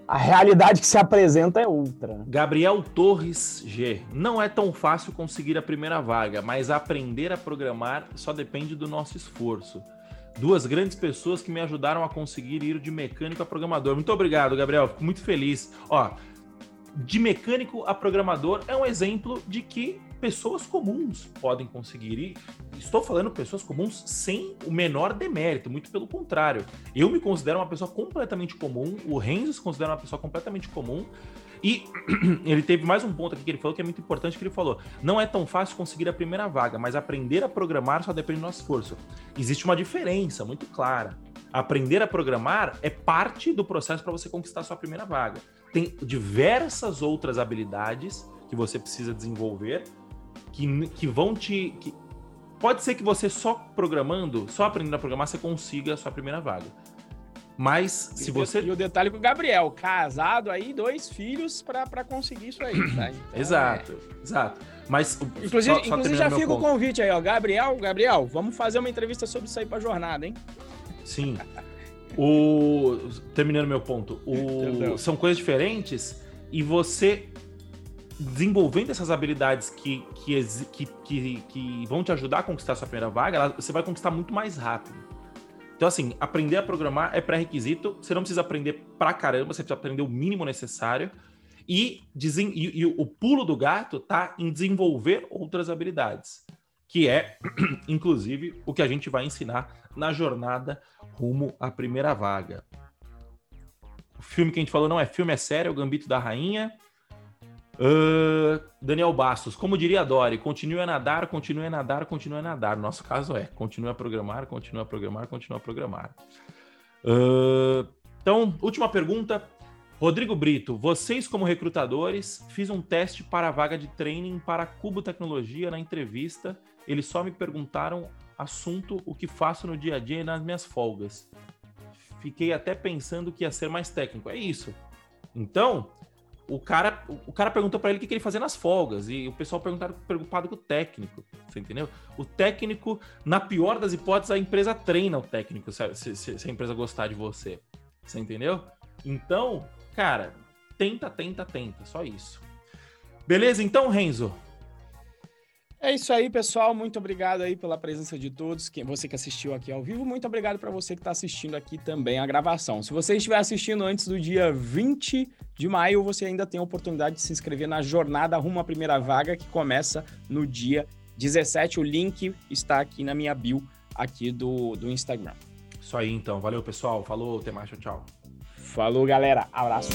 a realidade que se apresenta é outra. Gabriel Torres G. Não é tão fácil conseguir a primeira vaga, mas aprender a programar só depende do nosso esforço. Duas grandes pessoas que me ajudaram a conseguir ir de mecânico a programador. Muito obrigado, Gabriel. Fico muito feliz. Ó, de mecânico a programador é um exemplo de que pessoas comuns podem conseguir. E estou falando pessoas comuns sem o menor demérito, muito pelo contrário. Eu me considero uma pessoa completamente comum, o Renzo se considera uma pessoa completamente comum. E ele teve mais um ponto aqui que ele falou que é muito importante que ele falou. Não é tão fácil conseguir a primeira vaga, mas aprender a programar só depende do nosso esforço. Existe uma diferença muito clara. Aprender a programar é parte do processo para você conquistar a sua primeira vaga tem diversas outras habilidades que você precisa desenvolver que, que vão te. Que, pode ser que você só programando, só aprendendo a programar, você consiga a sua primeira vaga. Mas se você. E o detalhe com o Gabriel, casado aí, dois filhos para conseguir isso aí, tá? Então, exato, é... exato. Mas. Inclusive, só, só inclusive já fica o convite aí, ó. Gabriel, Gabriel, vamos fazer uma entrevista sobre isso aí pra jornada, hein? Sim. O, terminando meu ponto, o, são coisas diferentes e você desenvolvendo essas habilidades que, que, que, que, que vão te ajudar a conquistar a sua primeira vaga, você vai conquistar muito mais rápido. Então, assim, aprender a programar é pré-requisito. Você não precisa aprender pra caramba, você precisa aprender o mínimo necessário. E, e, e, o pulo do gato tá em desenvolver outras habilidades, que é, inclusive, o que a gente vai ensinar na jornada rumo à primeira vaga. O filme que a gente falou não é filme, é sério, é o Gambito da Rainha. Uh, Daniel Bastos, como diria a Dori, continue a nadar, continue a nadar, continue a nadar. No nosso caso é, continue a programar, continue a programar, continue a programar. Uh, então, última pergunta. Rodrigo Brito, vocês como recrutadores, fiz um teste para a vaga de training para Cubo Tecnologia na entrevista. Eles só me perguntaram assunto o que faço no dia a dia e nas minhas folgas. Fiquei até pensando que ia ser mais técnico. É isso. Então, o cara, o cara perguntou para ele o que ele fazia nas folgas e o pessoal perguntaram preocupado com o técnico, você entendeu? O técnico, na pior das hipóteses, a empresa treina o técnico se, se, se a empresa gostar de você, você entendeu? Então, cara, tenta, tenta, tenta, só isso. Beleza? Então, Renzo, é isso aí, pessoal. Muito obrigado aí pela presença de todos. Quem, você que assistiu aqui ao vivo, muito obrigado para você que está assistindo aqui também a gravação. Se você estiver assistindo antes do dia 20 de maio, você ainda tem a oportunidade de se inscrever na jornada rumo à primeira vaga, que começa no dia 17. O link está aqui na minha bio aqui do, do Instagram. Isso aí, então. Valeu, pessoal. Falou, até mais. Tchau, tchau. Falou, galera. Abraço.